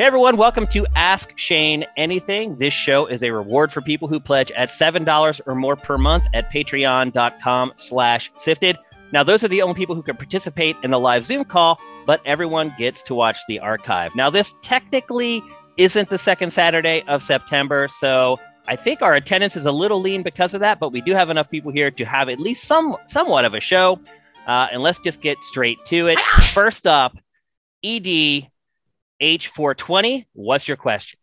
Hey everyone, welcome to Ask Shane Anything. This show is a reward for people who pledge at $7 or more per month at patreon.com slash sifted. Now, those are the only people who can participate in the live Zoom call, but everyone gets to watch the archive. Now, this technically isn't the second Saturday of September, so I think our attendance is a little lean because of that, but we do have enough people here to have at least some somewhat of a show. Uh, and let's just get straight to it. First up, ED H420, what's your question?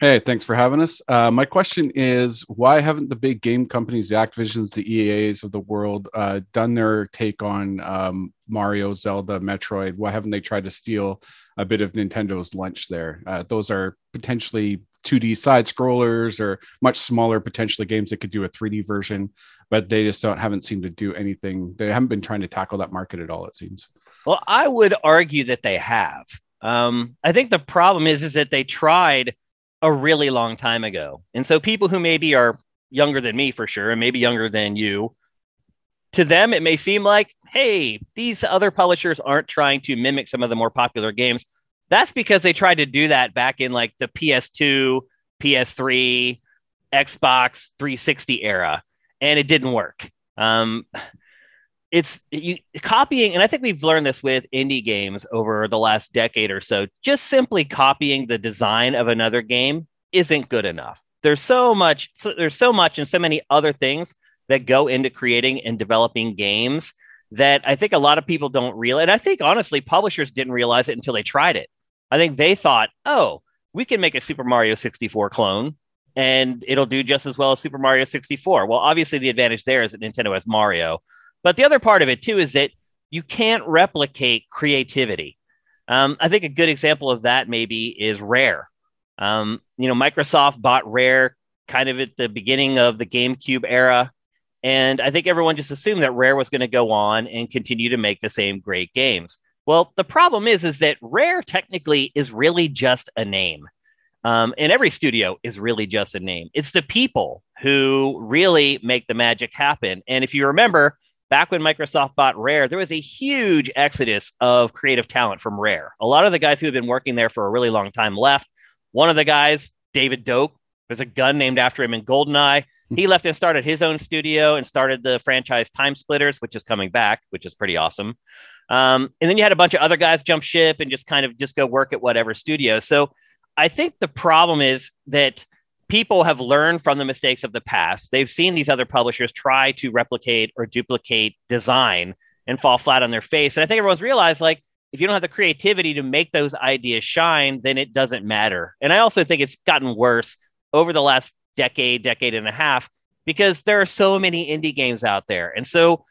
Hey, thanks for having us. Uh, my question is why haven't the big game companies, the Activisions, the EAs of the world, uh, done their take on um, Mario, Zelda, Metroid? Why haven't they tried to steal a bit of Nintendo's lunch there? Uh, those are potentially 2D side scrollers or much smaller potentially games that could do a 3D version, but they just don't haven't seemed to do anything. They haven't been trying to tackle that market at all. It seems. Well, I would argue that they have. Um, I think the problem is is that they tried a really long time ago, and so people who maybe are younger than me for sure, and maybe younger than you, to them it may seem like, hey, these other publishers aren't trying to mimic some of the more popular games. That's because they tried to do that back in like the PS2, PS3, Xbox 360 era, and it didn't work. Um, it's you, copying, and I think we've learned this with indie games over the last decade or so. Just simply copying the design of another game isn't good enough. There's so much, so, there's so much, and so many other things that go into creating and developing games that I think a lot of people don't realize. And I think honestly, publishers didn't realize it until they tried it. I think they thought, oh, we can make a Super Mario 64 clone and it'll do just as well as Super Mario 64. Well, obviously, the advantage there is that Nintendo has Mario. But the other part of it too is that you can't replicate creativity. Um, I think a good example of that maybe is Rare. Um, you know, Microsoft bought Rare kind of at the beginning of the GameCube era. And I think everyone just assumed that Rare was going to go on and continue to make the same great games. Well, the problem is, is that Rare technically is really just a name. Um, and every studio is really just a name. It's the people who really make the magic happen. And if you remember, back when Microsoft bought Rare, there was a huge exodus of creative talent from Rare. A lot of the guys who had been working there for a really long time left. One of the guys, David Doak, there's a gun named after him in Goldeneye. He left and started his own studio and started the franchise Time Splitters, which is coming back, which is pretty awesome. Um, and then you had a bunch of other guys jump ship and just kind of just go work at whatever studio. So I think the problem is that people have learned from the mistakes of the past. They've seen these other publishers try to replicate or duplicate design and fall flat on their face. And I think everyone's realized like, if you don't have the creativity to make those ideas shine, then it doesn't matter. And I also think it's gotten worse over the last decade, decade and a half, because there are so many indie games out there. And so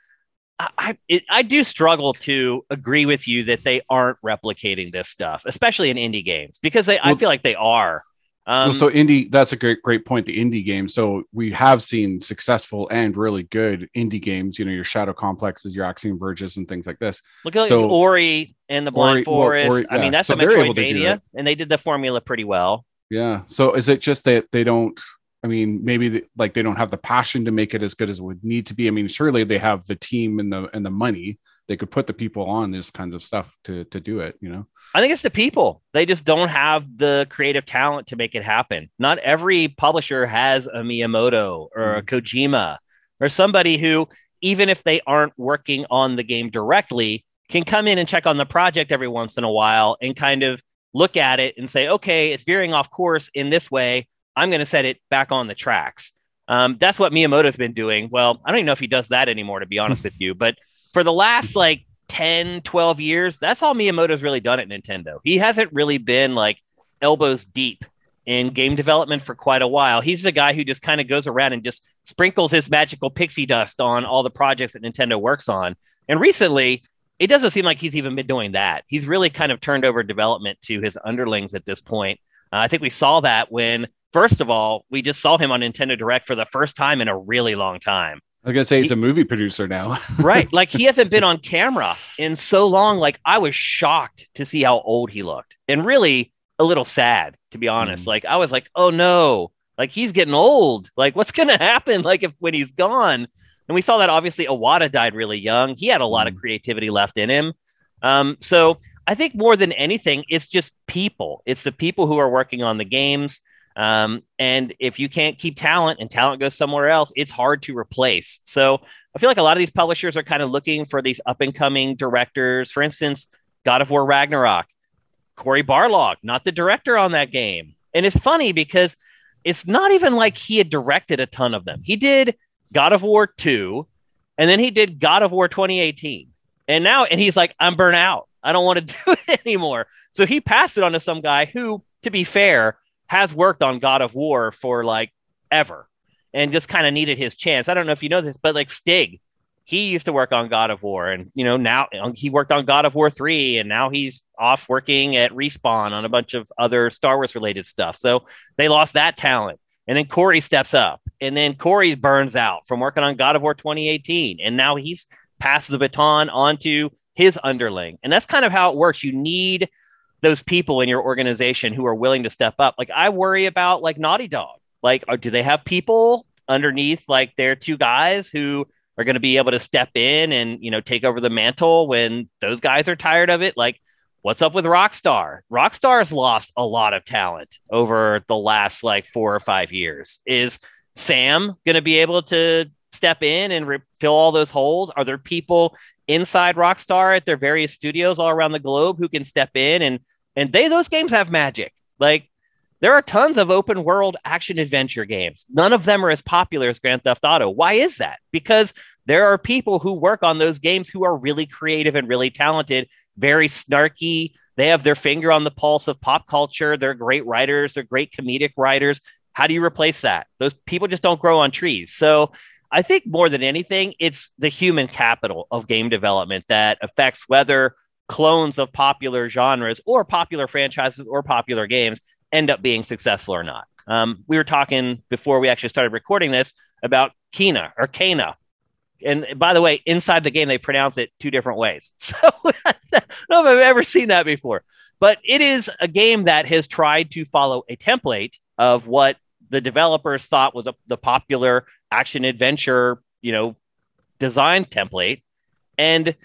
I, it, I do struggle to agree with you that they aren't replicating this stuff, especially in indie games, because they, well, I feel like they are. Um, well, so indie, that's a great, great point. The indie game. So we have seen successful and really good indie games. You know, your Shadow Complexes, your Axiom Verges, and things like this. Look at so, Ori and the Blind Ori, Forest. Well, Ori, yeah. I mean, that's so a Metroidvania, and they did the formula pretty well. Yeah. So is it just that they don't? I mean, maybe the, like they don't have the passion to make it as good as it would need to be. I mean, surely they have the team and the and the money. They could put the people on this kinds of stuff to to do it. You know. I think it's the people. They just don't have the creative talent to make it happen. Not every publisher has a Miyamoto or a mm. Kojima or somebody who, even if they aren't working on the game directly, can come in and check on the project every once in a while and kind of look at it and say, okay, it's veering off course in this way. I'm going to set it back on the tracks. Um, that's what Miyamoto's been doing. Well, I don't even know if he does that anymore, to be honest with you. But for the last like 10, 12 years, that's all Miyamoto's really done at Nintendo. He hasn't really been like elbows deep in game development for quite a while. He's the guy who just kind of goes around and just sprinkles his magical pixie dust on all the projects that Nintendo works on. And recently, it doesn't seem like he's even been doing that. He's really kind of turned over development to his underlings at this point. Uh, I think we saw that when, first of all, we just saw him on Nintendo Direct for the first time in a really long time. I was gonna say he's he, a movie producer now. right. Like he hasn't been on camera in so long. Like I was shocked to see how old he looked and really a little sad, to be honest. Mm. Like I was like, oh no, like he's getting old. Like what's gonna happen? Like if when he's gone. And we saw that obviously Iwata died really young. He had a lot mm. of creativity left in him. Um, so I think more than anything, it's just people. It's the people who are working on the games. Um, and if you can't keep talent and talent goes somewhere else, it's hard to replace. So I feel like a lot of these publishers are kind of looking for these up and coming directors. For instance, God of War Ragnarok, Cory Barlog, not the director on that game. And it's funny because it's not even like he had directed a ton of them. He did God of War 2, and then he did God of War 2018. And now, and he's like, I'm burnt out. I don't want to do it anymore. So he passed it on to some guy who, to be fair, has worked on God of War for like ever and just kind of needed his chance. I don't know if you know this, but like Stig, he used to work on God of War and you know now um, he worked on God of War 3 and now he's off working at Respawn on a bunch of other Star Wars related stuff. So they lost that talent. And then Cory steps up and then Cory burns out from working on God of War 2018 and now he's passes the baton onto his underling. And that's kind of how it works. You need those people in your organization who are willing to step up. Like I worry about like Naughty Dog. Like, are, do they have people underneath like their two guys who are going to be able to step in and you know take over the mantle when those guys are tired of it like what's up with rockstar rockstar's lost a lot of talent over the last like four or five years is sam going to be able to step in and re- fill all those holes are there people inside rockstar at their various studios all around the globe who can step in and and they those games have magic like there are tons of open world action adventure games. None of them are as popular as Grand Theft Auto. Why is that? Because there are people who work on those games who are really creative and really talented, very snarky. They have their finger on the pulse of pop culture. They're great writers, they're great comedic writers. How do you replace that? Those people just don't grow on trees. So I think more than anything, it's the human capital of game development that affects whether clones of popular genres or popular franchises or popular games end up being successful or not. Um, we were talking before we actually started recording this about Kena or Kana. And by the way, inside the game, they pronounce it two different ways. So I don't know if I've ever seen that before. But it is a game that has tried to follow a template of what the developers thought was a, the popular action adventure, you know, design template. And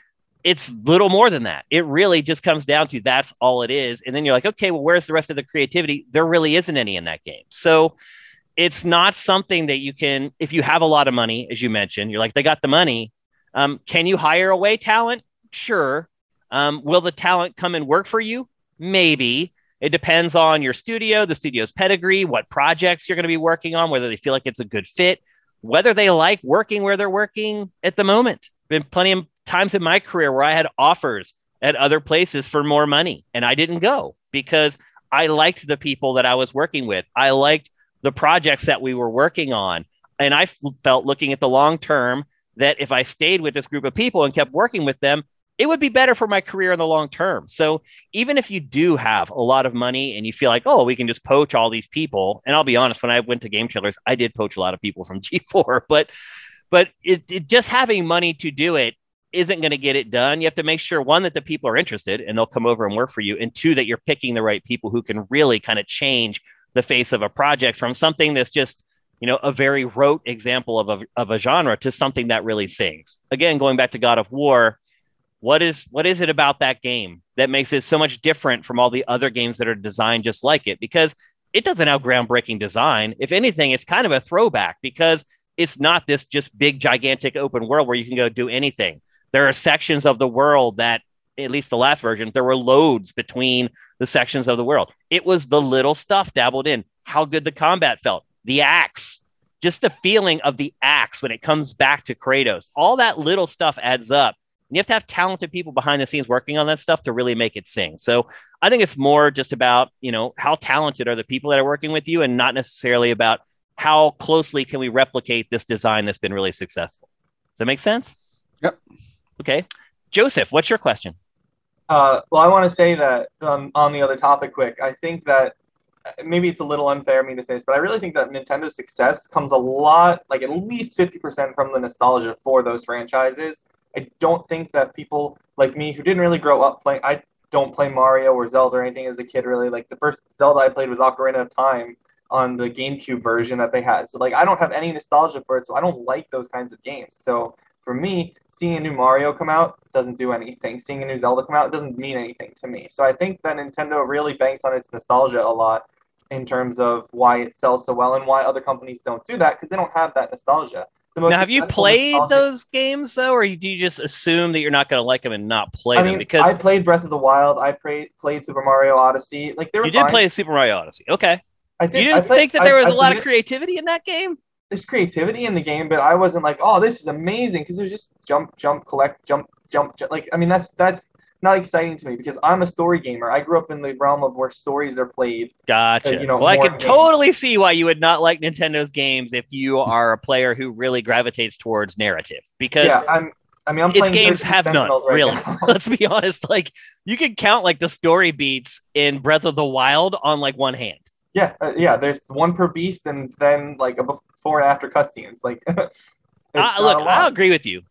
it's little more than that. It really just comes down to that's all it is. And then you're like, okay, well, where's the rest of the creativity? There really isn't any in that game. So it's not something that you can, if you have a lot of money, as you mentioned, you're like, they got the money. Um, can you hire away talent? Sure. Um, will the talent come and work for you? Maybe. It depends on your studio, the studio's pedigree, what projects you're going to be working on, whether they feel like it's a good fit, whether they like working where they're working at the moment. Been plenty of times in my career where I had offers at other places for more money and I didn't go because I liked the people that I was working with. I liked the projects that we were working on. And I felt looking at the long term that if I stayed with this group of people and kept working with them, it would be better for my career in the long term. So even if you do have a lot of money and you feel like, oh, we can just poach all these people, and I'll be honest, when I went to Game Trailers, I did poach a lot of people from G4, but but it, it just having money to do it isn't going to get it done. You have to make sure one that the people are interested and they'll come over and work for you, and two that you're picking the right people who can really kind of change the face of a project from something that's just you know a very rote example of a, of a genre to something that really sings. Again, going back to God of War, what is what is it about that game that makes it so much different from all the other games that are designed just like it? Because it doesn't have groundbreaking design. If anything, it's kind of a throwback because it's not this just big gigantic open world where you can go do anything there are sections of the world that, at least the last version, there were loads between the sections of the world. It was the little stuff dabbled in, how good the combat felt, the axe, just the feeling of the axe when it comes back to Kratos. All that little stuff adds up. You have to have talented people behind the scenes working on that stuff to really make it sing. So I think it's more just about, you know, how talented are the people that are working with you and not necessarily about how closely can we replicate this design that's been really successful. Does that make sense? Yep. Okay. Joseph, what's your question? Uh, well, I want to say that um, on the other topic, quick. I think that uh, maybe it's a little unfair of me to say this, but I really think that Nintendo's success comes a lot, like at least 50% from the nostalgia for those franchises. I don't think that people like me who didn't really grow up playing, I don't play Mario or Zelda or anything as a kid really. Like the first Zelda I played was Ocarina of Time on the GameCube version that they had. So like I don't have any nostalgia for it, so I don't like those kinds of games. So for me, seeing a new Mario come out doesn't do anything. Seeing a new Zelda come out doesn't mean anything to me. So I think that Nintendo really banks on its nostalgia a lot in terms of why it sells so well and why other companies don't do that because they don't have that nostalgia. Now, have you played those games though, or do you just assume that you're not going to like them and not play I mean, them? Because I played Breath of the Wild, I played played Super Mario Odyssey. Like there, were you did fine. play Super Mario Odyssey, okay? I did, you didn't played, think that there was I, a lot of creativity in that game? There's creativity in the game, but I wasn't like, oh, this is amazing because it was just jump, jump, collect, jump, jump, jump. Like I mean, that's that's not exciting to me because I'm a story gamer. I grew up in the realm of where stories are played. Gotcha. Uh, you know, well, I can games. totally see why you would not like Nintendo's games if you are a player who really gravitates towards narrative because yeah, I'm. I mean, I'm its games have none. Right really, let's be honest. Like you can count like the story beats in Breath of the Wild on like one hand. Yeah, uh, yeah. There's one per beast, and then like a before and after cutscenes. Like, uh, look, I'll agree with you.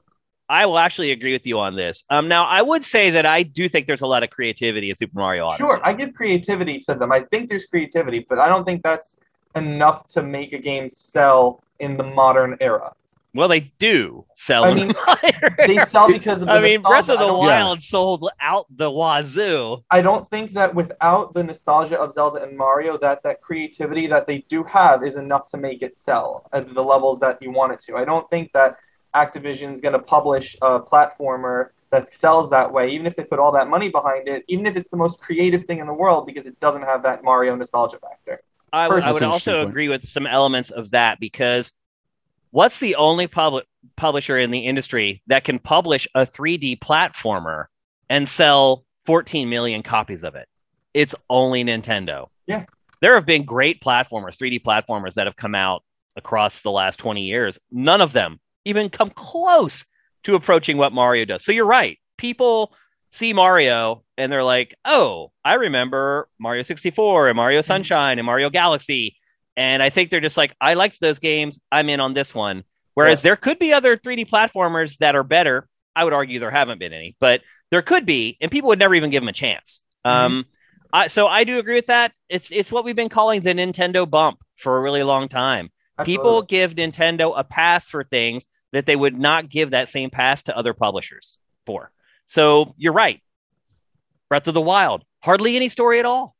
I will actually agree with you on this. Um, now I would say that I do think there's a lot of creativity in Super Mario Odyssey. Sure, I give creativity to them. I think there's creativity, but I don't think that's enough to make a game sell in the modern era. Well, they do sell. I mean, they sell because of. The I mean, Breath of the Wild yeah. sold out the wazoo. I don't think that without the nostalgia of Zelda and Mario, that that creativity that they do have is enough to make it sell at the levels that you want it to. I don't think that Activision's going to publish a platformer that sells that way, even if they put all that money behind it, even if it's the most creative thing in the world, because it doesn't have that Mario nostalgia factor. I, I would also agree with some elements of that because what's the only pub- publisher in the industry that can publish a 3D platformer and sell 14 million copies of it? It's only Nintendo. Yeah. There have been great platformers, 3D platformers that have come out across the last 20 years. None of them even come close to approaching what Mario does. So you're right. People see Mario and they're like, oh, I remember Mario 64 and Mario mm-hmm. Sunshine and Mario Galaxy. And I think they're just like, I liked those games. I'm in on this one. Whereas yes. there could be other 3D platformers that are better. I would argue there haven't been any, but there could be, and people would never even give them a chance. Mm-hmm. Um, I, so I do agree with that. It's it's what we've been calling the Nintendo bump for a really long time. Absolutely. People give Nintendo a pass for things that they would not give that same pass to other publishers for. So you're right. Breath of the Wild, hardly any story at all.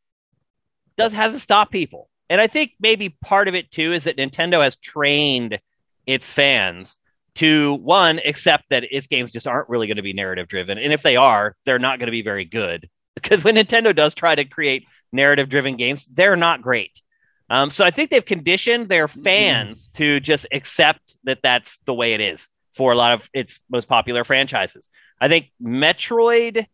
Does has to stop people. And I think maybe part of it too is that Nintendo has trained its fans to one accept that its games just aren't really going to be narrative driven and if they are they're not going to be very good because when nintendo does try to create narrative driven games they're not great um, so I think they've conditioned their mm-hmm. fans to just accept that that's the way it is for a lot of its most popular franchises. I think Metroid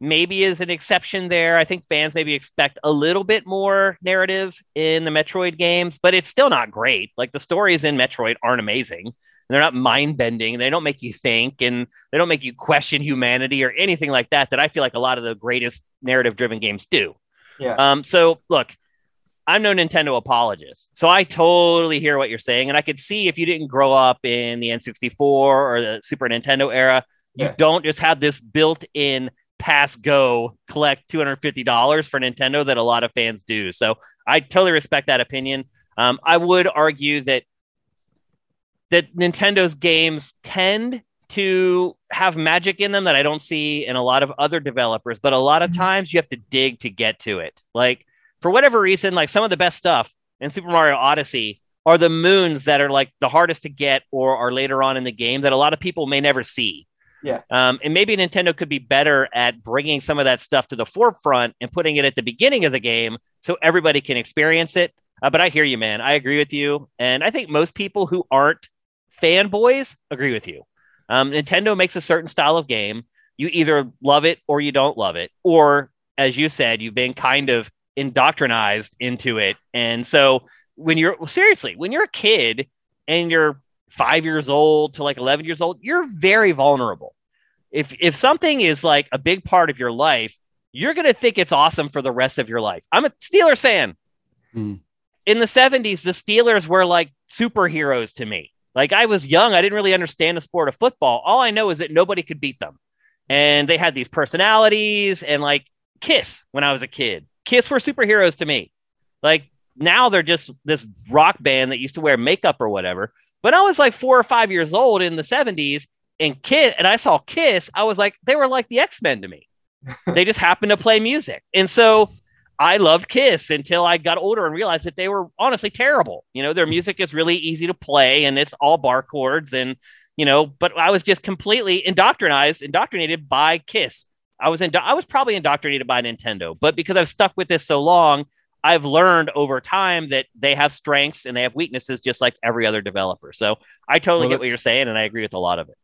maybe is an exception there. I think fans maybe expect a little bit more narrative in the Metroid games, but it's still not great. Like the stories in Metroid aren't amazing. They're not mind bending. They don't make you think and they don't make you question humanity or anything like that. That I feel like a lot of the greatest narrative driven games do. Yeah. Um, so look, I'm no Nintendo apologist, so I totally hear what you're saying, and I could see if you didn't grow up in the N64 or the Super Nintendo era, you yeah. don't just have this built-in pass go collect $250 for Nintendo that a lot of fans do. So I totally respect that opinion. Um, I would argue that that Nintendo's games tend to have magic in them that I don't see in a lot of other developers, but a lot of mm-hmm. times you have to dig to get to it. Like for whatever reason, like some of the best stuff in Super Mario Odyssey are the moons that are like the hardest to get or are later on in the game that a lot of people may never see. Yeah. Um, and maybe Nintendo could be better at bringing some of that stuff to the forefront and putting it at the beginning of the game so everybody can experience it. Uh, but I hear you, man. I agree with you. And I think most people who aren't fanboys agree with you. Um, Nintendo makes a certain style of game. You either love it or you don't love it. Or, as you said, you've been kind of indoctrinized into it. And so when you're well, seriously, when you're a kid and you're five years old to like 11 years old, you're very vulnerable. If, if something is like a big part of your life, you're going to think it's awesome for the rest of your life. I'm a Steelers fan. Mm. In the 70s, the Steelers were like superheroes to me. Like I was young, I didn't really understand the sport of football. All I know is that nobody could beat them. And they had these personalities and like Kiss when I was a kid. Kiss were superheroes to me. Like now they're just this rock band that used to wear makeup or whatever. But I was like four or five years old in the 70s, and Kiss, and I saw Kiss, I was like, they were like the X Men to me. they just happened to play music, and so I loved Kiss until I got older and realized that they were honestly terrible. You know, their music is really easy to play, and it's all bar chords, and you know, but I was just completely indoctrinated, indoctrinated by Kiss. I was in, I was probably indoctrinated by Nintendo, but because I've stuck with this so long, I've learned over time that they have strengths and they have weaknesses just like every other developer. So I totally well, get what you're saying, and I agree with a lot of it.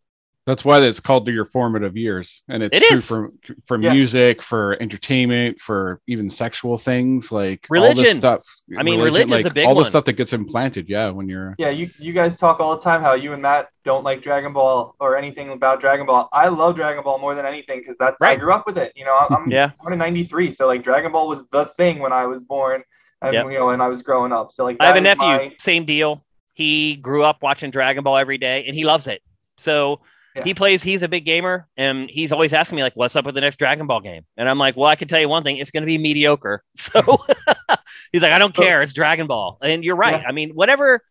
That's why it's called your formative years, and it's it true is. for for yeah. music, for entertainment, for even sexual things like religion all this stuff. I mean, religion, like, a big all one. the stuff that gets implanted. Yeah, when you're yeah, you you guys talk all the time how you and Matt don't like Dragon Ball or anything about Dragon Ball. I love Dragon Ball more than anything because that's right. I grew up with it. You know, I'm yeah. born in '93, so like Dragon Ball was the thing when I was born, and yep. you know, and I was growing up. So like, I have a nephew, my... same deal. He grew up watching Dragon Ball every day, and he loves it. So yeah. He plays, he's a big gamer, and he's always asking me, like, what's up with the next Dragon Ball game? And I'm like, well, I can tell you one thing, it's going to be mediocre. So he's like, I don't care. It's Dragon Ball. And you're right. Yeah. I mean, whatever.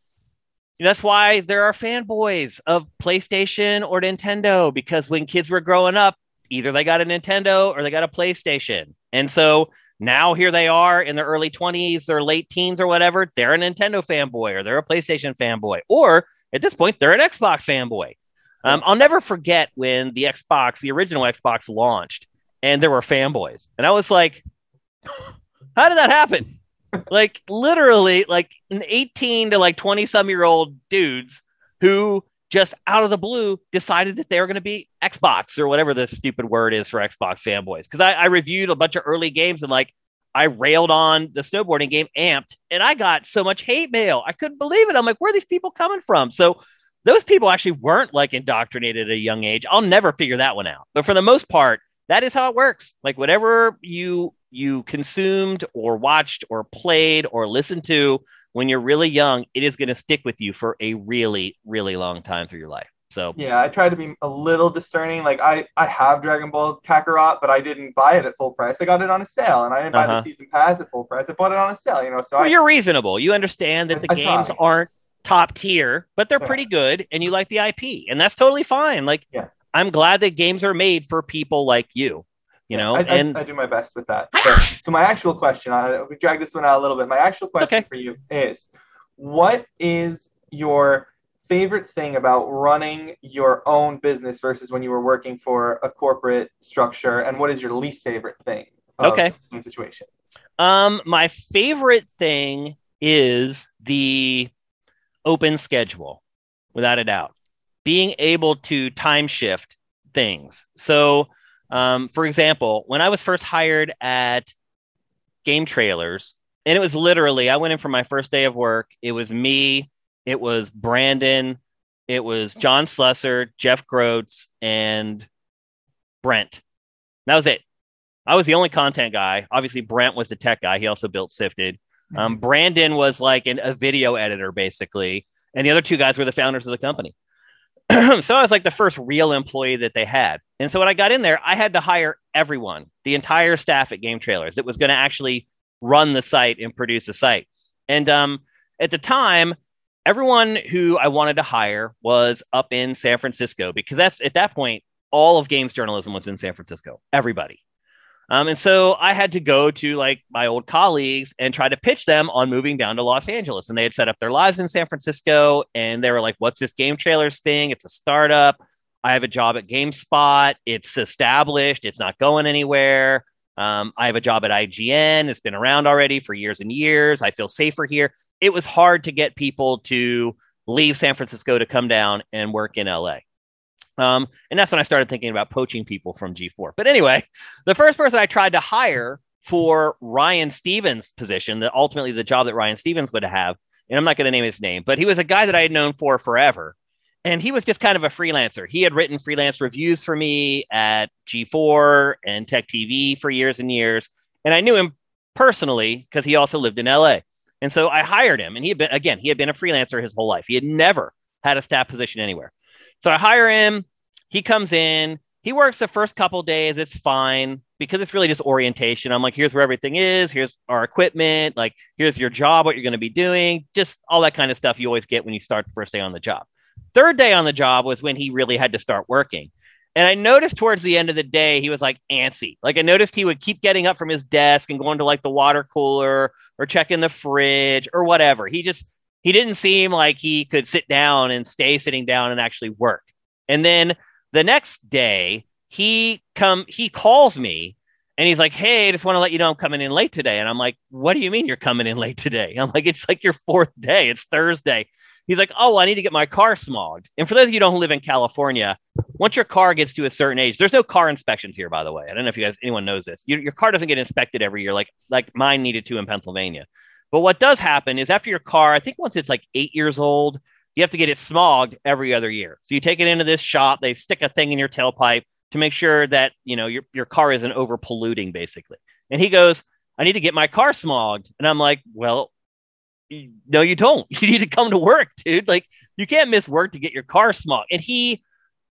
That's why there are fanboys of PlayStation or Nintendo because when kids were growing up, either they got a Nintendo or they got a PlayStation. And so now here they are in their early 20s or late teens or whatever. They're a Nintendo fanboy or they're a PlayStation fanboy. Or at this point, they're an Xbox fanboy. Um, I'll never forget when the Xbox, the original Xbox, launched, and there were fanboys, and I was like, "How did that happen?" like literally, like an eighteen to like twenty some year old dudes who just out of the blue decided that they were going to be Xbox or whatever the stupid word is for Xbox fanboys. Because I, I reviewed a bunch of early games and like I railed on the snowboarding game Amped, and I got so much hate mail. I couldn't believe it. I'm like, where are these people coming from? So those people actually weren't like indoctrinated at a young age. I'll never figure that one out. But for the most part, that is how it works. Like whatever you you consumed or watched or played or listened to when you're really young, it is going to stick with you for a really really long time through your life. So yeah, I try to be a little discerning. Like I, I have Dragon Ball Kakarot, but I didn't buy it at full price. I got it on a sale, and I didn't uh-huh. buy the uh-huh. season pass at full price. I bought it on a sale, you know. So well, I, you're reasonable. You understand that the I, games aren't top tier, but they're pretty good and you like the IP. And that's totally fine. Like, yeah. I'm glad that games are made for people like you, you know, I, and I, I, do my best with that. So, so my actual question, I, we drag this one out a little bit. My actual question okay. for you is what is your favorite thing about running your own business versus when you were working for a corporate structure? And what is your least favorite thing? okay. situation. Um, my favorite thing is the open schedule, without a doubt. Being able to time shift things. So, um, for example, when I was first hired at Game Trailers, and it was literally, I went in for my first day of work. It was me, it was Brandon, it was John Slessor, Jeff Groats, and Brent. That was it. I was the only content guy. Obviously, Brent was the tech guy. He also built Sifted. Um, mm-hmm. Brandon was like an, a video editor, basically, and the other two guys were the founders of the company. so I was like the first real employee that they had. And so when I got in there, I had to hire everyone, the entire staff at Game Trailers that was going to actually run the site and produce the site. And um, at the time, everyone who I wanted to hire was up in San Francisco because that's at that point, all of games journalism was in San Francisco. Everybody. Um, and so I had to go to like my old colleagues and try to pitch them on moving down to Los Angeles. And they had set up their lives in San Francisco. And they were like, what's this game trailers thing? It's a startup. I have a job at GameSpot. It's established. It's not going anywhere. Um, I have a job at IGN. It's been around already for years and years. I feel safer here. It was hard to get people to leave San Francisco to come down and work in LA. Um, and that's when I started thinking about poaching people from G4. But anyway, the first person I tried to hire for Ryan Stevens' position, that ultimately the job that Ryan Stevens would have, and I'm not going to name his name, but he was a guy that I had known for forever. And he was just kind of a freelancer. He had written freelance reviews for me at G4 and Tech TV for years and years. And I knew him personally because he also lived in LA. And so I hired him. And he had been, again, he had been a freelancer his whole life. He had never had a staff position anywhere. So I hire him. He comes in. He works the first couple days. It's fine because it's really just orientation. I'm like, here's where everything is. Here's our equipment. Like, here's your job, what you're going to be doing, just all that kind of stuff you always get when you start the first day on the job. third day on the job was when he really had to start working. And I noticed towards the end of the day, he was like antsy. Like I noticed he would keep getting up from his desk and going to like the water cooler or checking the fridge or whatever. He just, he didn't seem like he could sit down and stay sitting down and actually work. And then the next day, he come, he calls me and he's like, Hey, I just want to let you know I'm coming in late today. And I'm like, What do you mean you're coming in late today? I'm like, It's like your fourth day. It's Thursday. He's like, Oh, I need to get my car smogged. And for those of you who don't live in California, once your car gets to a certain age, there's no car inspections here, by the way. I don't know if you guys anyone knows this. You, your car doesn't get inspected every year, like like mine needed to in Pennsylvania. But what does happen is after your car, I think once it's like eight years old, you have to get it smogged every other year. So you take it into this shop, they stick a thing in your tailpipe to make sure that you know your, your car isn't over polluting, basically. And he goes, I need to get my car smogged. And I'm like, well, no, you don't. You need to come to work, dude. Like you can't miss work to get your car smogged. And he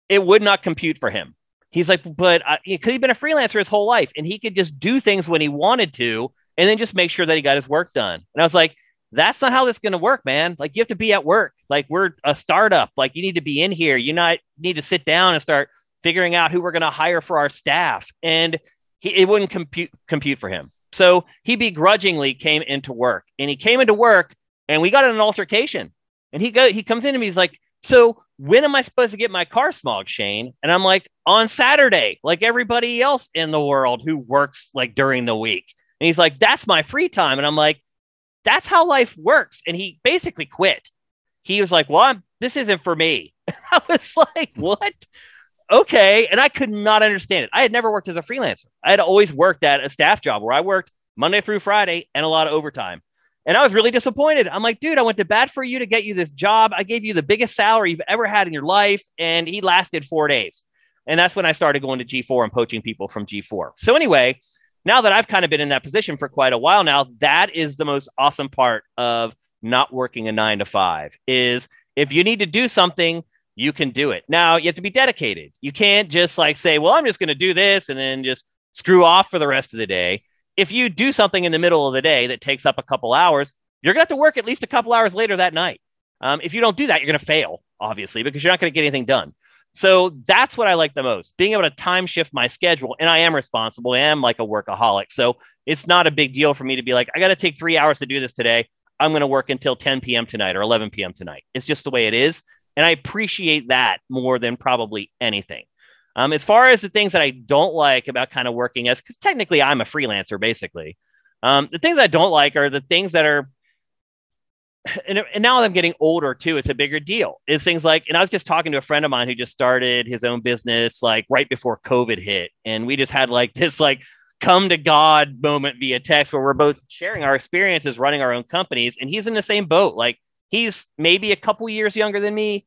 it would not compute for him. He's like, but uh, because he'd been a freelancer his whole life and he could just do things when he wanted to and then just make sure that he got his work done. And I was like, that's not how this is going to work, man. Like you have to be at work. Like we're a startup. Like you need to be in here. You not need to sit down and start figuring out who we're going to hire for our staff. And he, it wouldn't compute compute for him. So he begrudgingly came into work and he came into work and we got an altercation. And he go he comes in to me, he's like, So when am I supposed to get my car smog, Shane? And I'm like, on Saturday, like everybody else in the world who works like during the week. And he's like, that's my free time. And I'm like, that's how life works. And he basically quit. He was like, well, I'm, this isn't for me. I was like, what? Okay. And I could not understand it. I had never worked as a freelancer. I had always worked at a staff job where I worked Monday through Friday and a lot of overtime. And I was really disappointed. I'm like, dude, I went to bat for you to get you this job. I gave you the biggest salary you've ever had in your life. And he lasted four days. And that's when I started going to G4 and poaching people from G4. So, anyway, now that I've kind of been in that position for quite a while now, that is the most awesome part of not working a nine to five is if you need to do something, you can do it. Now you have to be dedicated. You can't just like say, well, I'm just going to do this and then just screw off for the rest of the day if you do something in the middle of the day that takes up a couple hours, you're going to have to work at least a couple hours later that night. Um, if you don't do that, you're going to fail, obviously, because you're not going to get anything done. So that's what I like the most being able to time shift my schedule. And I am responsible. I am like a workaholic. So it's not a big deal for me to be like, I got to take three hours to do this today. I'm going to work until 10 p.m. tonight or 11 p.m. tonight. It's just the way it is. And I appreciate that more than probably anything. Um, as far as the things that I don't like about kind of working as, because technically I'm a freelancer, basically. Um, the things I don't like are the things that are, and, and now I'm getting older too. It's a bigger deal. Is things like, and I was just talking to a friend of mine who just started his own business like right before COVID hit, and we just had like this like come to God moment via text where we're both sharing our experiences running our own companies, and he's in the same boat. Like he's maybe a couple years younger than me,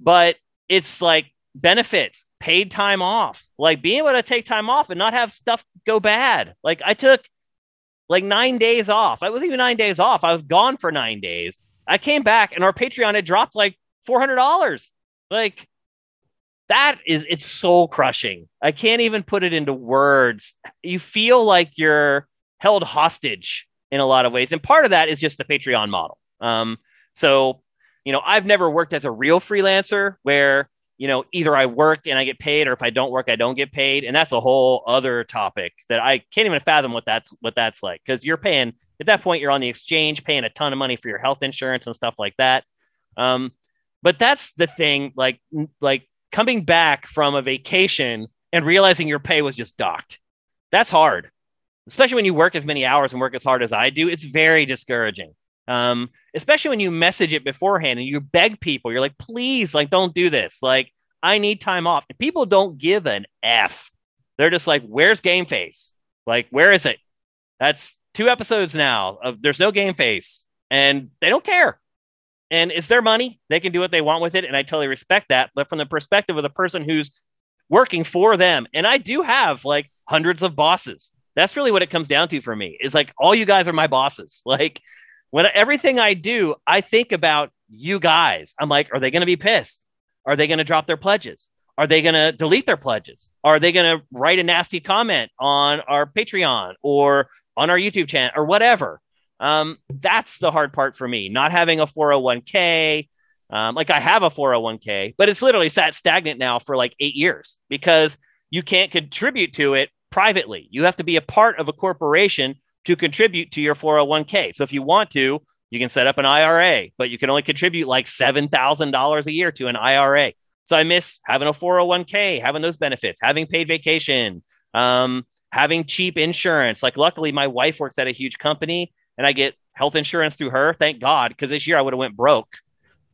but it's like benefits, paid time off, like being able to take time off and not have stuff go bad. Like I took like nine days off. I wasn't even nine days off. I was gone for nine days. I came back and our Patreon had dropped like four hundred dollars. Like that is it's soul crushing. I can't even put it into words. You feel like you're held hostage in a lot of ways, and part of that is just the Patreon model. Um, so you know, I've never worked as a real freelancer where you know, either I work and I get paid, or if I don't work, I don't get paid, and that's a whole other topic that I can't even fathom what that's what that's like. Because you're paying at that point, you're on the exchange, paying a ton of money for your health insurance and stuff like that. Um, but that's the thing, like like coming back from a vacation and realizing your pay was just docked. That's hard, especially when you work as many hours and work as hard as I do. It's very discouraging um, especially when you message it beforehand and you beg people, you're like, please, like, don't do this. Like, I need time off. And people don't give an F. They're just like, where's Game Face? Like, where is it? That's two episodes now of there's no Game Face, and they don't care. And it's their money; they can do what they want with it, and I totally respect that. But from the perspective of the person who's working for them, and I do have like hundreds of bosses. That's really what it comes down to for me. Is like all you guys are my bosses. Like when everything I do, I think about you guys. I'm like, are they going to be pissed? Are they going to drop their pledges? Are they going to delete their pledges? Are they going to write a nasty comment on our Patreon or on our YouTube channel or whatever? Um, that's the hard part for me. Not having a 401k, Um, like I have a 401k, but it's literally sat stagnant now for like eight years because you can't contribute to it privately. You have to be a part of a corporation to contribute to your 401k. So if you want to, you can set up an IRA, but you can only contribute like $7,000 a year to an IRA. So I miss having a 401k, having those benefits, having paid vacation, um, having cheap insurance. Like, luckily, my wife works at a huge company and I get health insurance through her. Thank God, because this year I would have went broke.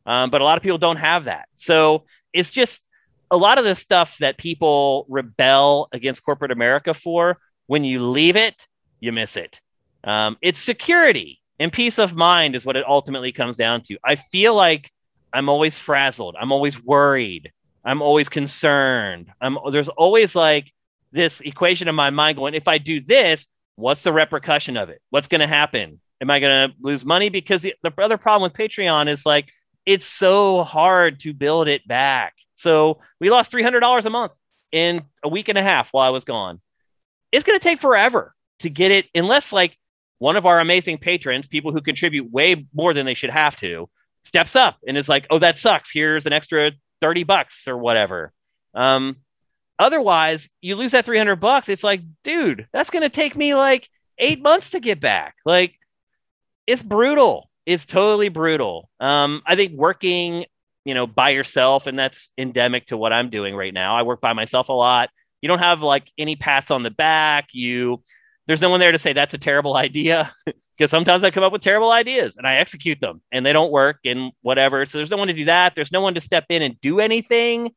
Um, but a lot of people don't have that. So it's just a lot of the stuff that people rebel against corporate America for. When you leave it, you miss it. Um, it's security and peace of mind is what it ultimately comes down to. I feel like I'm always frazzled. I'm always worried. I'm always concerned. I'm there's always like this equation in my mind going, if I do this, what's the repercussion of it? What's going to happen? Am I going to lose money? Because the, the other problem with Patreon is like it's so hard to build it back. So we lost $300 a month in a week and a half while I was gone. It's going to take forever to get it, unless like one of our amazing patrons, people who contribute way more than they should have to, steps up and is like, oh, that sucks. Here's an extra 30 bucks or whatever. Um, otherwise, you lose that 300 bucks. It's like, dude, that's going to take me like eight months to get back. Like, it's brutal it's totally brutal. Um, I think working, you know, by yourself, and that's endemic to what I'm doing right now. I work by myself a lot. You don't have like any pats on the back. You, there's no one there to say that's a terrible idea because sometimes I come up with terrible ideas and I execute them and they don't work and whatever. So there's no one to do that. There's no one to step in and do anything.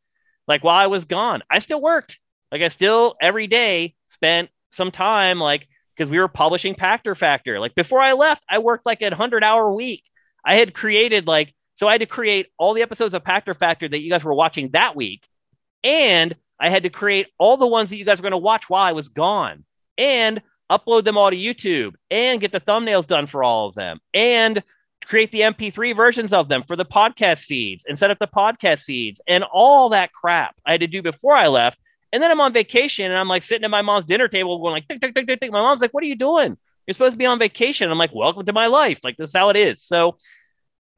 Like while I was gone, I still worked. Like I still every day spent some time like because we were publishing Pachter Factor. Like before I left, I worked like a 100 hour week. I had created like, so I had to create all the episodes of Pachter Factor that you guys were watching that week. And I had to create all the ones that you guys were going to watch while I was gone and upload them all to YouTube and get the thumbnails done for all of them and create the MP3 versions of them for the podcast feeds and set up the podcast feeds and all that crap I had to do before I left and then I'm on vacation and I'm like sitting at my mom's dinner table going like, tick, tick, tick, tick, tick. My mom's like, what are you doing? You're supposed to be on vacation. I'm like, welcome to my life. Like this is how it is. So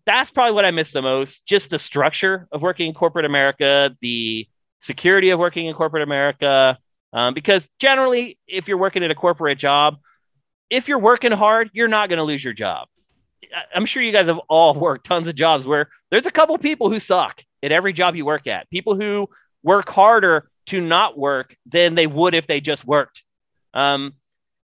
that's probably what I miss the most. Just the structure of working in corporate America, the security of working in corporate America. Um, because generally, if you're working at a corporate job, if you're working hard, you're not going to lose your job. I'm sure you guys have all worked tons of jobs where there's a couple people who suck at every job you work at. People who work harder to not work than they would if they just worked. Um,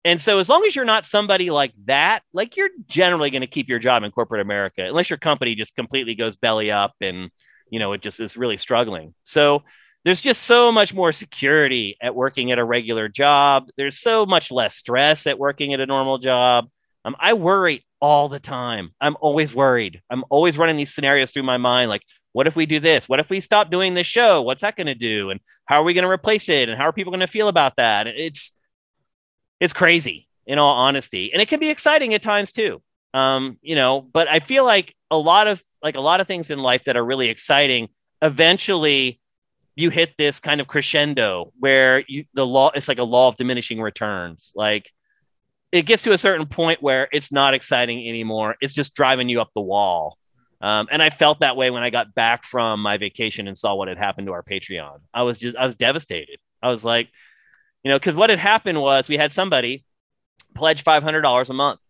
and so, as long as you're not somebody like that, like you're generally going to keep your job in corporate America, unless your company just completely goes belly up and you know it just is really struggling. So there's just so much more security at working at a regular job. There's so much less stress at working at a normal job. Um, I worry all the time. I'm always worried. I'm always running these scenarios through my mind, like what if we do this? What if we stop doing this show? What's that going to do? And how are we going to replace it? And how are people going to feel about that? It's it's crazy, in all honesty, and it can be exciting at times too. Um, you know, but I feel like a lot of like a lot of things in life that are really exciting. Eventually, you hit this kind of crescendo where you, the law it's like a law of diminishing returns. Like it gets to a certain point where it's not exciting anymore. It's just driving you up the wall um, and I felt that way when I got back from my vacation and saw what had happened to our Patreon. I was just, I was devastated. I was like, you know, because what had happened was we had somebody pledge $500 a month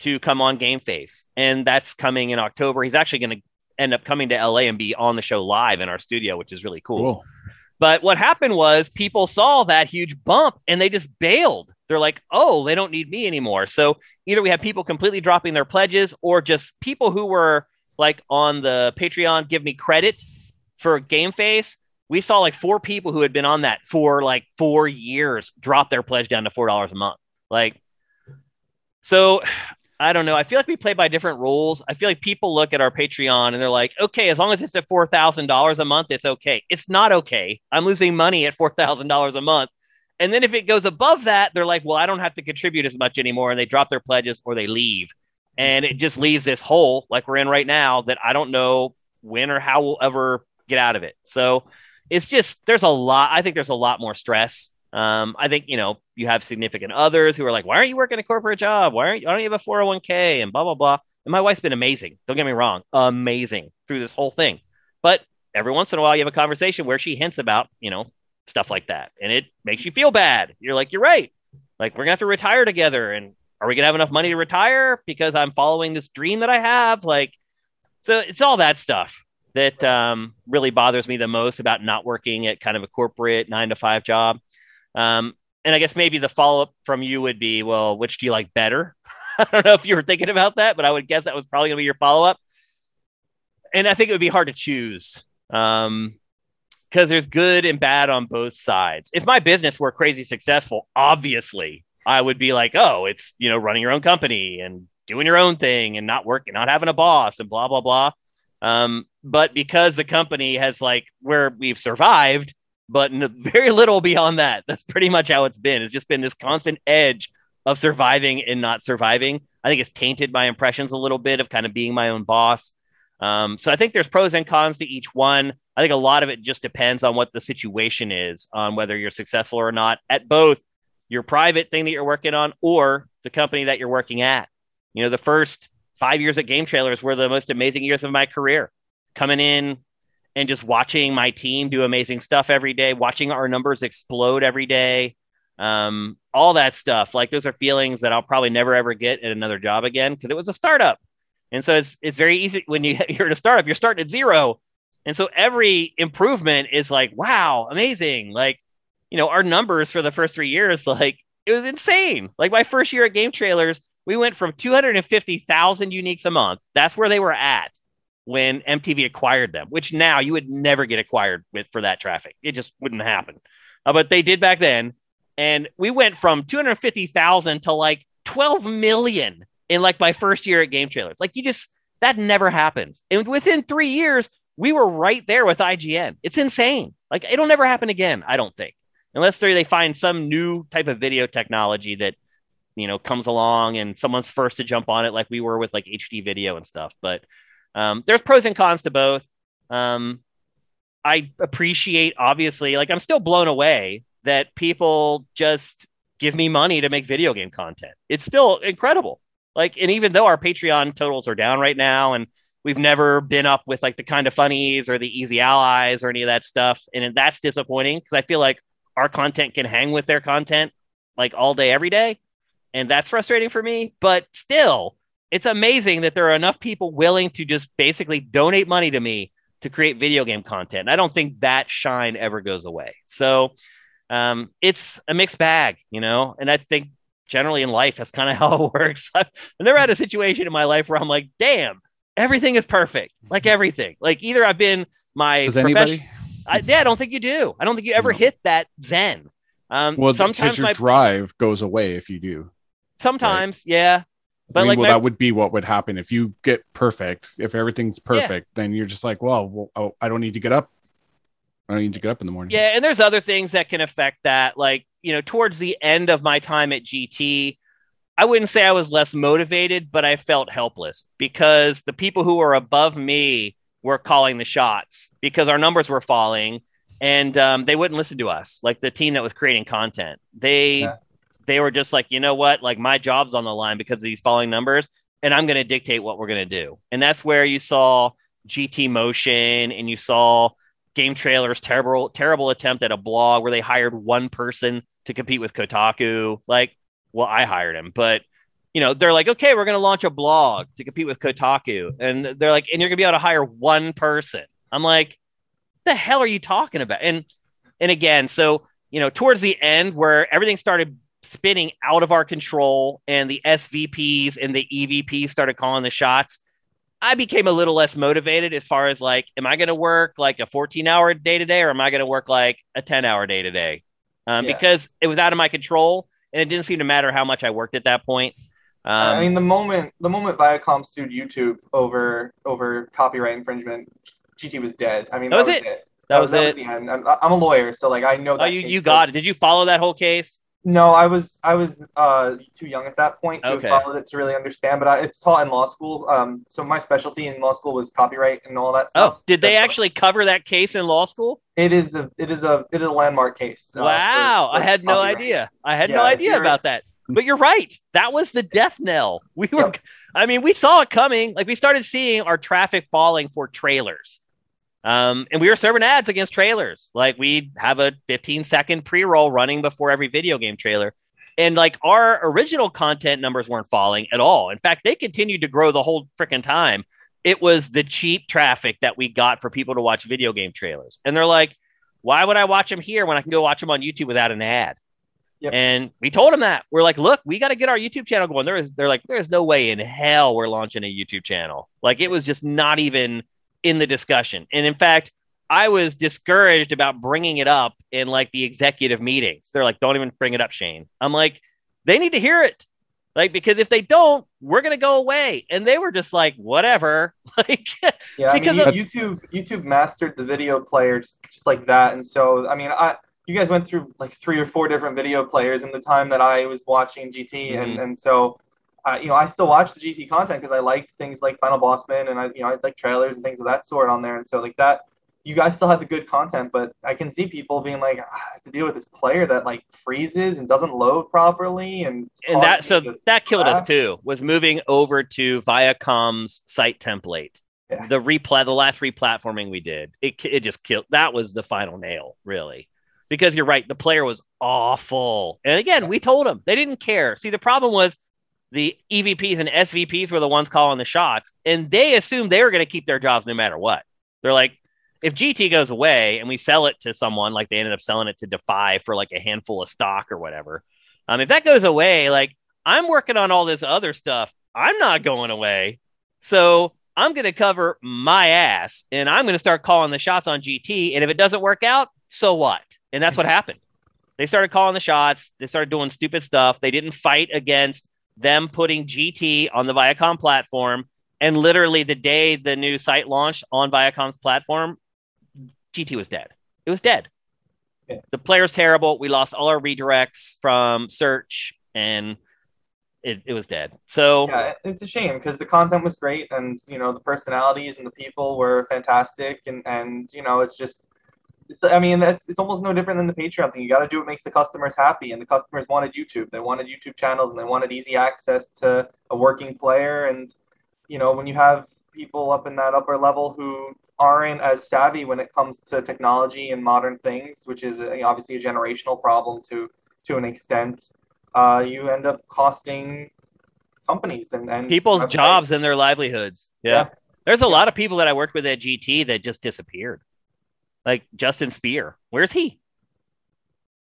to come on Game Face. And that's coming in October. He's actually going to end up coming to LA and be on the show live in our studio, which is really cool. cool. But what happened was people saw that huge bump and they just bailed. They're like, oh, they don't need me anymore. So either we have people completely dropping their pledges or just people who were like on the Patreon, give me credit for Game Face. We saw like four people who had been on that for like four years drop their pledge down to four dollars a month. Like, so I don't know. I feel like we play by different rules. I feel like people look at our Patreon and they're like, okay, as long as it's at four thousand dollars a month, it's okay. It's not okay. I'm losing money at four thousand dollars a month. And then if it goes above that, they're like, well, I don't have to contribute as much anymore, and they drop their pledges or they leave and it just leaves this hole like we're in right now that I don't know when or how we'll ever get out of it. So it's just there's a lot. I think there's a lot more stress Um, I think you know you have significant others who are like, "Why aren't you working a corporate job? Why aren't you, why don't you have a 401k?" and blah blah blah. And my wife's been amazing. Don't get me wrong, amazing through this whole thing. But every once in a while, you have a conversation where she hints about you know stuff like that, and it makes you feel bad. You're like, "You're right. Like we're gonna have to retire together, and are we gonna have enough money to retire because I'm following this dream that I have?" Like, so it's all that stuff that um, really bothers me the most about not working at kind of a corporate nine to five job. Um, and I guess maybe the follow up from you would be, well, which do you like better? I don't know if you were thinking about that, but I would guess that was probably going to be your follow up. And I think it would be hard to choose because um, there's good and bad on both sides. If my business were crazy successful, obviously I would be like, oh, it's you know running your own company and doing your own thing and not working, not having a boss and blah blah blah. Um, but because the company has like where we've survived, but very little beyond that. That's pretty much how it's been. It's just been this constant edge of surviving and not surviving. I think it's tainted my impressions a little bit of kind of being my own boss. Um, so I think there's pros and cons to each one. I think a lot of it just depends on what the situation is, on whether you're successful or not at both your private thing that you're working on or the company that you're working at. You know, the first five years at Game Trailers were the most amazing years of my career. Coming in, and just watching my team do amazing stuff every day, watching our numbers explode every day, um, all that stuff. Like those are feelings that I'll probably never ever get at another job again because it was a startup. And so it's it's very easy when you, you're in a startup, you're starting at zero. And so every improvement is like, wow, amazing. Like, you know, our numbers for the first three years, like it was insane. Like my first year at Game Trailers, we went from 250,000 uniques a month. That's where they were at when MTV acquired them, which now you would never get acquired with for that traffic. It just wouldn't happen. Uh, but they did back then. And we went from 250,000 to like 12 million in like my first year at Game Trailers. Like you just, that never happens. And within three years, we were right there with IGN. It's insane. Like it'll never happen again, I don't think, unless they find some new type of video technology that, you know, comes along and someone's first to jump on it, like we were with like HD video and stuff. But um, there's pros and cons to both. Um, I appreciate, obviously, like I'm still blown away that people just give me money to make video game content. It's still incredible. Like, and even though our Patreon totals are down right now, and we've never been up with like the Kinda Funnys or the easy allies or any of that stuff, and that's disappointing because I feel like our content can hang with their content like all day, every day, and that's frustrating for me. But still, it's amazing that there are enough people willing to just basically donate money to me to create video game content. I don't think that shine ever goes away. So um, it's a mixed bag, you know, and I think generally in life, that's kind of how it works. I've never had a situation in my life where I'm like, damn, everything is perfect. Like everything. Like either I've been my Does anybody? I, yeah, I don't think you do. I don't think you ever no. hit that zen. Um, well, sometimes your my, drive goes away if you do. Sometimes, right? yeah. But I mean, like well, my, that would be what would happen if you get perfect. If everything's perfect, yeah. then you're just like, well, well oh, I don't need to get up. I don't need to get up in the morning. Yeah, and there's other things that can affect that. Like, you know, towards the end of my time at GT, I wouldn't say I was less motivated, but I felt helpless because the people who were above me were calling the shots because our numbers were falling and um, they wouldn't listen to us, like the team that was creating content. They yeah they were just like, you know what, like my job's on the line because of these falling numbers, and I'm going to dictate what we're going to do. And that's where you saw GT Motion and you saw Game Trailers terrible terrible attempt at a blog where they hired one person to compete with Kotaku. Like, well, I hired him, but you know, they're like, okay, we're going to launch a blog to compete with Kotaku, and they're like, and you're going to be able to hire one person. I'm like, the hell are you talking about? And and again, so you know, towards the end where everything started spinning out of our control and the SVPs and the EVPs started calling the shots, I became a little less motivated as far as like, am I going to work like a 14 hour day to day or am I going to work like a 10 hour day to day? Um, yeah. Because it was out of my control and it didn't seem to matter how much I worked at that point. Um, I mean, the moment the moment Viacom sued YouTube over over copyright infringement, GT was dead. I mean, that, that was, it. it. That, that was, was, it. the end. I'm, I'm, a lawyer, so like I know. That oh, you you got it. Did you follow that whole case? No, I was I was uh, too young at that point to Okay. have followed it to really understand. But I, it's taught in law school. Um, so my specialty in law school was copyright and all that Stuff. Oh, did they That's- actually cover that case in law school? It is a it is a it is a landmark case. uh, wow, for I had no idea. I had no Yeah, if idea about that. But you're right. That was the death knell. We were Yep. I mean, we saw it coming. Like we started seeing our traffic falling for trailers. Um, and we were serving ads against trailers. Like we'd have a 15 second pre-roll running before every video game trailer. And like our original content numbers weren't falling at all. In fact, they continued to grow the whole freaking time. It was the cheap traffic that we got for people to watch video game trailers. And they're like, why would I watch them here when I can go watch them on YouTube without an ad? Yep. And we told them that we're like, look, we got to get our YouTube channel going. There is, they're like, there's no way in hell we're launching a YouTube channel. Like it was just not even in the discussion. And in fact, I was discouraged about bringing it up in like the executive meetings. They're like, don't even bring it up, Shane. I'm like, they need to hear it. Like, because if they don't, we're going to go away. And they were just like, whatever. Like, Yeah, I Because mean, of- YouTube YouTube mastered the video players just, like that, and so I mean, I you guys went through like three or four different video players in the time that I was watching GT, and Mhm. and so. Uh, you know, I still watch the GT content because I like things like Final Bosman, and I, you know, I like trailers and things of that sort on there. And so, like that, you guys still had the good content, but I can see people being like, "Ah, I have to deal with this player that like freezes and doesn't load properly, and and that, so that killed us too, was moving over to Viacom's site template. Yeah. The replat, the last replatforming we did, it, it just killed. That was the final nail, really. Because you're right, the player was awful. And again, we told them they didn't care. See, the problem was the EVPs and SVPs were the ones calling the shots, and they assumed they were going to keep their jobs no matter what. They're like, if GT goes away and we sell it to someone, like they ended up selling it to Defy for like a handful of stock or whatever, um, if that goes away, like I'm working on all this other stuff, I'm not going away. So I'm going to cover my ass and I'm going to start calling the shots on GT. And if it doesn't work out, so what? And that's what happened. They started calling the shots. They started doing stupid stuff. They didn't fight against them putting GT on the Viacom platform. And literally, the day the new site launched on Viacom's platform, GT was dead. It was dead. Yeah. The player's terrible. We lost all our redirects from search and it, it was dead. So, yeah, it's a shame because the content was great, and you know the personalities and the people were fantastic, and and you know it's just. It's, I mean, it's, it's almost no different than the Patreon thing. You got to do what makes the customers happy, and the customers wanted YouTube. They wanted YouTube channels, and they wanted easy access to a working player. And you know, when you have people up in that upper level who aren't as savvy when it comes to technology and modern things, which is a, obviously a generational problem to to an extent, uh, you end up costing companies and, and people's jobs and their livelihoods. Yeah. Yeah. There's a lot of people that I worked with at GT that just disappeared. Like Justin Speer. Where's he?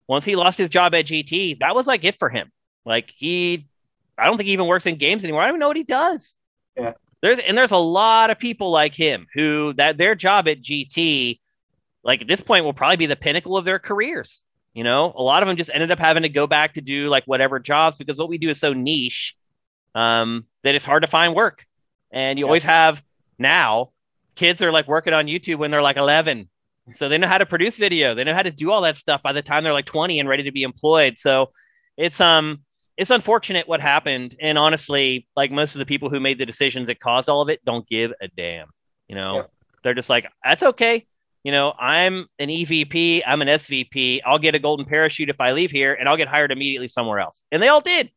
Once he lost his job at GT, that was like it for him. Like he I don't think he even works in games anymore. I don't even know what he does. Yeah. There's and there's a lot of people like him who that their job at GT, like at this point, will probably be the pinnacle of their careers. You know, a lot of them just ended up having to go back to do like whatever jobs because what we do is so niche um, that it's hard to find work. And you Yeah. always have now kids are like working on YouTube when they're like 11. So they know how to produce video. They know how to do all that stuff by the time they're like 20 and ready to be employed. So it's um it's unfortunate what happened. And honestly, like most of the people who made the decisions that caused all of it don't give a damn. You know, Yeah. they're just like, that's okay. You know, I'm an EVP, I'm an SVP. I'll get a golden parachute if I leave here and I'll get hired immediately somewhere else. And they all did.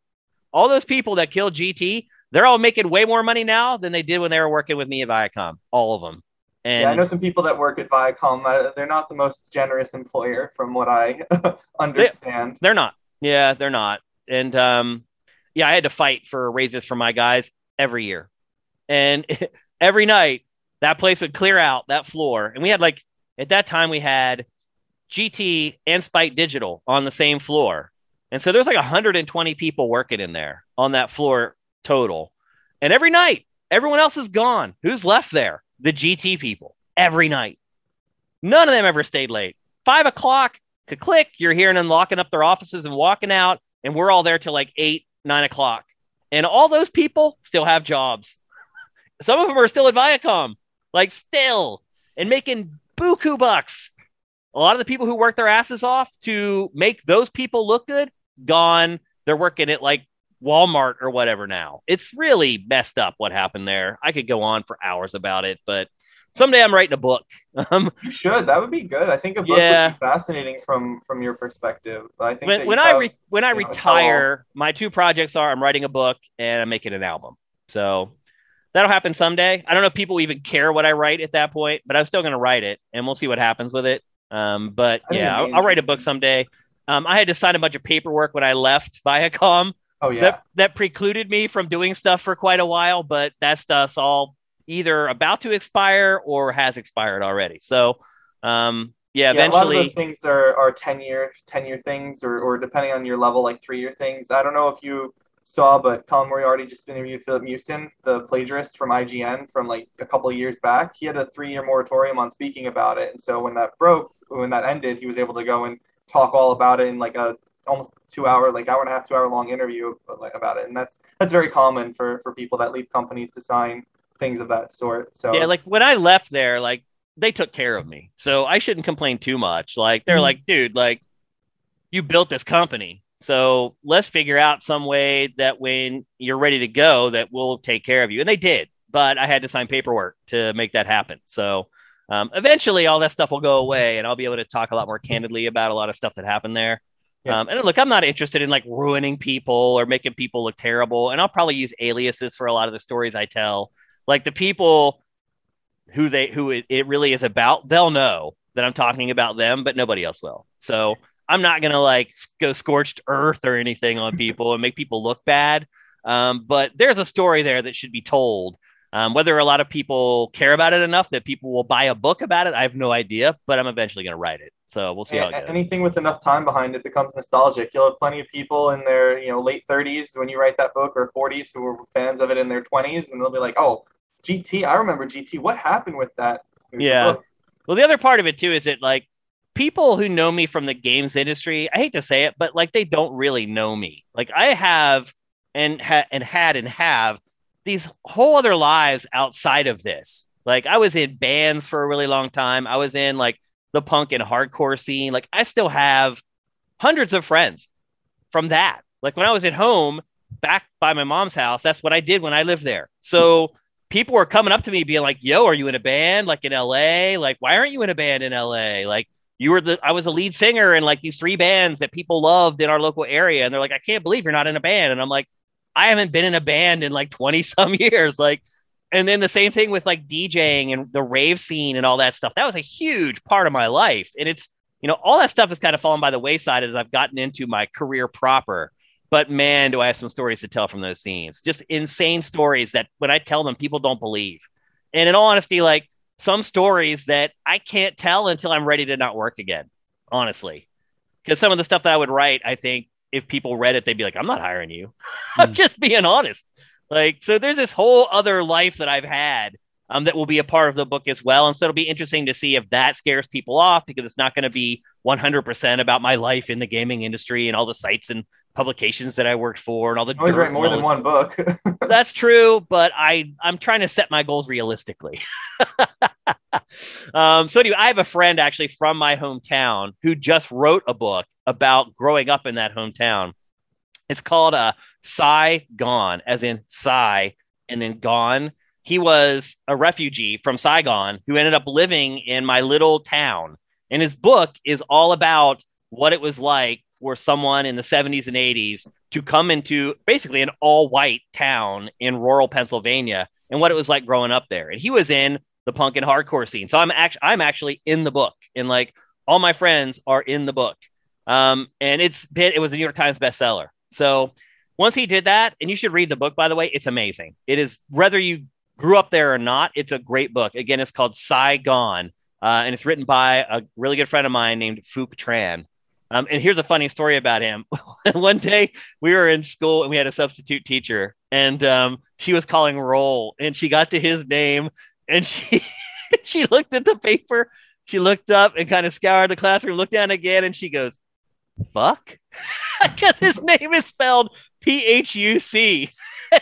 All those people that killed GT, they're all making way more money now than they did when they were working with me at Viacom. All of them. And yeah, I know some people that work at Viacom. Uh, they're not the most generous employer, from what I understand. They're not. Yeah, they're not. And um, yeah, I had to fight for raises for my guys every year. And every night, that place would clear out that floor. And we had like, at that time, we had GT and Spike Digital on the same floor. And so there's like 120 people working in there on that floor total. And every night, everyone else is gone. Who's left there? The GT people. Every night. None of them ever stayed late. Five o'clock, could click, you're hearing them locking up their offices and walking out, and we're all there till like eight, nine o'clock. And all those people still have jobs. Some of them are still at Viacom, like still, and making buku bucks. A lot of the people who work their asses off to make those people look good gone. They're working at like Walmart or whatever now. It's really messed up what happened there. I could go on for hours about it, but someday I'm writing a book. Um, you should. That would be good. I think a book yeah. would be fascinating from from your perspective. I think when, when I re- when I retire, my two projects are I'm writing a book and I'm making an album. So that'll happen someday. I don't know if people even care what I write at that point, but I'm still going to write it, and we'll see what happens with it. Um, but yeah, I'll, I'll, write a book someday. Um, I had to sign a bunch of paperwork when I left Viacom. Oh yeah, that, that precluded me from doing stuff for quite a while, but that stuff's all either about to expire or has expired already. So, um, yeah, yeah, eventually. A lot of those things are, are 10 year, 10 year things, or, or depending on your level, like three year things. I don't know if you saw, but Colin Moriarty just interviewed Filip Miucin the plagiarist from IGN from like a couple of years back. He had a three year moratorium on speaking about it. And so when that broke, when that ended, he was able to go and talk all about it in like a almost two hour, like hour and a half, two hour long interview about it. And that's that's very common for for people that leave companies to sign things of that sort. So yeah, like when I left there, like they took care of me, so I shouldn't complain too much. Like they're mm-hmm. like, dude, like you built this company, so let's figure out some way that when you're ready to go, that we'll take care of you. And they did, but I had to sign paperwork to make that happen. So um, eventually, all that stuff will go away, and I'll be able to talk a lot more candidly about a lot of stuff that happened there. Yeah. Um, and look, I'm not interested in like ruining people or making people look terrible. And I'll probably use aliases for a lot of the stories I tell. Like the people who they who it, it really is about, they'll know that I'm talking about them, but nobody else will. So I'm not gonna like go scorched earth or anything on people and make people look bad. Um, but there's a story there that should be told. Um, whether a lot of people care about it enough that people will buy a book about it, I have no idea. But I'm eventually going to write it, so we'll see how it goes. Anything with enough time behind it becomes nostalgic. You'll have plenty of people in their you know late 30s when you write that book, or 40s who were fans of it in their 20s, and they'll be like, "Oh, GT, I remember GT. What happened with that?" yeah. Well, the other part of it too is that like people who know me from the games industry, I hate to say it, but like they don't really know me. Like I have and ha- and had and have these whole other lives outside of this. Like I was in bands for a really long time. I was in like the punk and hardcore scene. Like I still have hundreds of friends from that. Like when I was at home back by my mom's house, that's what I did when I lived there. So people were coming up to me being like, "Yo, are you in a band like in LA? Like why aren't you in a band in LA? Like you were the I was a lead singer in like these three bands that people loved in our local area and they're like I can't believe you're not in a band and I'm like I haven't been in a band in like 20 some years like and then the same thing with like DJing and the rave scene and all that stuff that was a huge part of my life and it's you know all that stuff has kind of fallen by the wayside as I've gotten into my career proper but man do I have some stories to tell from those scenes just insane stories that when I tell them people don't believe and in all honesty like some stories that I can't tell until I'm ready to not work again, honestly. Because some of the stuff that I would write, I think if people read it, they'd be like, I'm not hiring you. I'm mm. just being honest. Like, so there's this whole other life that I've had um, that will be a part of the book as well. And so it'll be interesting to see if that scares people off because it's not going to be 100% about my life in the gaming industry and all the sites and publications that I worked for and all the. Always write more than one book. That's true, but I I'm trying to set my goals realistically. um, so anyway, I have a friend actually from my hometown who just wrote a book about growing up in that hometown. It's called uh, Sigh, Gone, as in Sigh and then Gone. He was a refugee from Saigon who ended up living in my little town. And his book is all about what it was like for someone in the 70s and 80s to come into basically an all white town in rural Pennsylvania and what it was like growing up there. And he was in the punk and hardcore scene. So I'm actually I'm actually in the book and like all my friends are in the book. Um, and it's been it was a New York Times bestseller. So once he did that, and you should read the book by the way, it's amazing. It is whether you grew up there or not, it's a great book. Again, it's called Sigh, Gone. Uh, and it's written by a really good friend of mine named Phuc Tran. Um, and here's a funny story about him. One day we were in school and we had a substitute teacher, and um, she was calling roll, and she got to his name, and she she looked at the paper, she looked up and kind of scoured the classroom, looked down again, and she goes, "Fuck," because his name is spelled P H U C.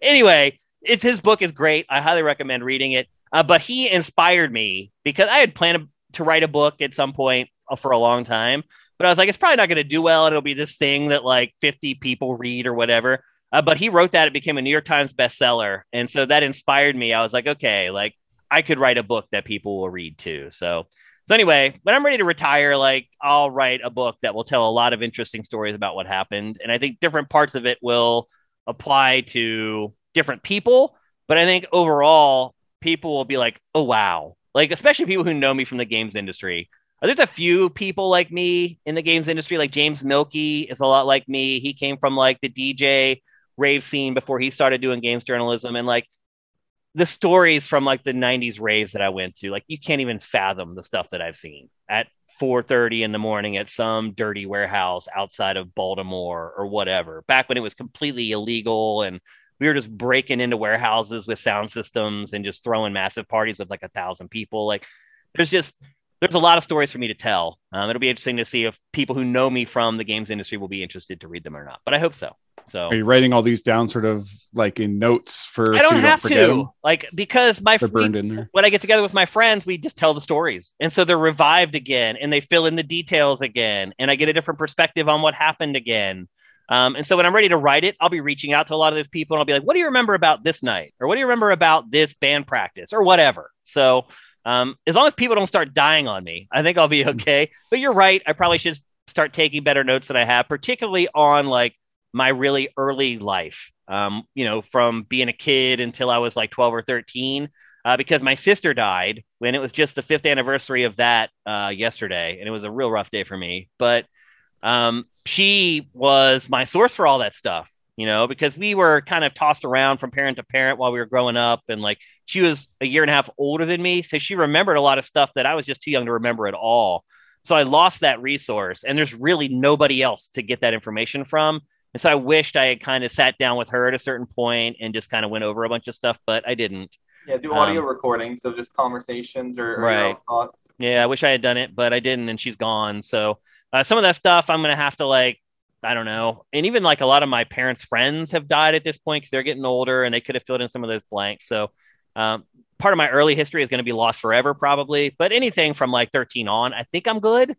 Anyway, it's his book is great. I highly recommend reading it. Uh, but he inspired me because I had planned to write a book at some point for a long time. but I was like, it's probably not going to do well. And it'll be this thing that like 50 people read or whatever. Uh, but he wrote that; it became a New York Times bestseller, and so that inspired me. I was like, okay, like I could write a book that people will read too. So, so anyway, when I'm ready to retire, like I'll write a book that will tell a lot of interesting stories about what happened, and I think different parts of it will apply to different people. But I think overall, people will be like, oh wow, like especially people who know me from the games industry. There's a few people like me in the games industry, like James Mielke is a lot like me. He came from like the DJ rave scene before he started doing games journalism, and like the stories from like the 90s raves that I went to, like you can't even fathom the stuff that I've seen at 4:30 in the morning at some dirty warehouse outside of Baltimore or whatever. Back when it was completely illegal and we were just breaking into warehouses with sound systems and just throwing massive parties with like a thousand people. Like there's just there's a lot of stories for me to tell. Um, it'll be interesting to see if people who know me from the games industry will be interested to read them or not. But I hope so. So are you writing all these down sort of like in notes for? I don't so have don't to them? like because my they're burned in there. when I get together with my friends, we just tell the stories, and so they're revived again, and they fill in the details again, and I get a different perspective on what happened again. Um, and so when I'm ready to write it, I'll be reaching out to a lot of those people, and I'll be like, "What do you remember about this night? Or what do you remember about this band practice? Or whatever." So um, as long as people don't start dying on me, I think I'll be mm-hmm. okay. But you're right. I probably should start taking better notes than I have, particularly on like my really early life. Um, you know, from being a kid until I was like 12 or 13, uh, because my sister died when it was just the fifth anniversary of that uh, yesterday, and it was a real rough day for me. But um, she was my source for all that stuff you know, because we were kind of tossed around from parent to parent while we were growing up. And like she was a year and a half older than me. So she remembered a lot of stuff that I was just too young to remember at all. So I lost that resource. And there's really nobody else to get that information from. And so I wished I had kind of sat down with her at a certain point and just kind of went over a bunch of stuff, but I didn't. Yeah, do audio um, recordings, so just conversations or, or right. thoughts. Yeah, I wish I had done it, but I didn't, and she's gone. So uh, some of that stuff I'm gonna have to like I don't know. And even like a lot of my parents' friends have died at this point because they're getting older and they could have filled in some of those blanks. So um, part of my early history is going to be lost forever, probably. But anything from like 13 on, I think I'm good.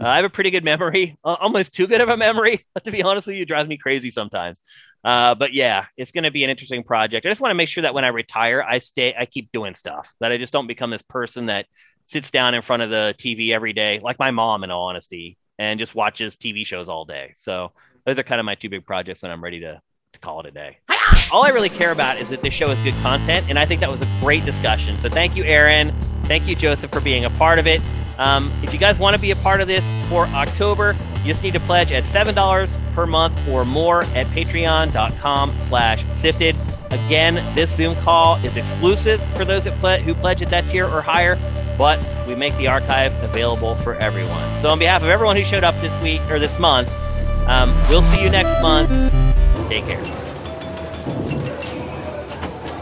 Uh, I have a pretty good memory, uh, almost too good of a memory. to be honest with you, it drives me crazy sometimes. Uh, but yeah, it's going to be an interesting project. I just want to make sure that when I retire, I stay, I keep doing stuff, that I just don't become this person that sits down in front of the TV every day, like my mom, in all honesty and just watches TV shows all day. So those are kind of my two big projects when I'm ready to, to call it a day. All I really care about is that this show is good content, and I think that was a great discussion. So thank you, Aaron. Thank you, Joseph, for being a part of it. Um, if you guys want to be a part of this for October, you just need to pledge at $7 per month or more at patreon.com slash sifted. Again, this Zoom call is exclusive for those that ple- who pledge at that tier or higher, but we make the archive available for everyone. So on behalf of everyone who showed up this week or this month, um, we'll see you next month. Take care.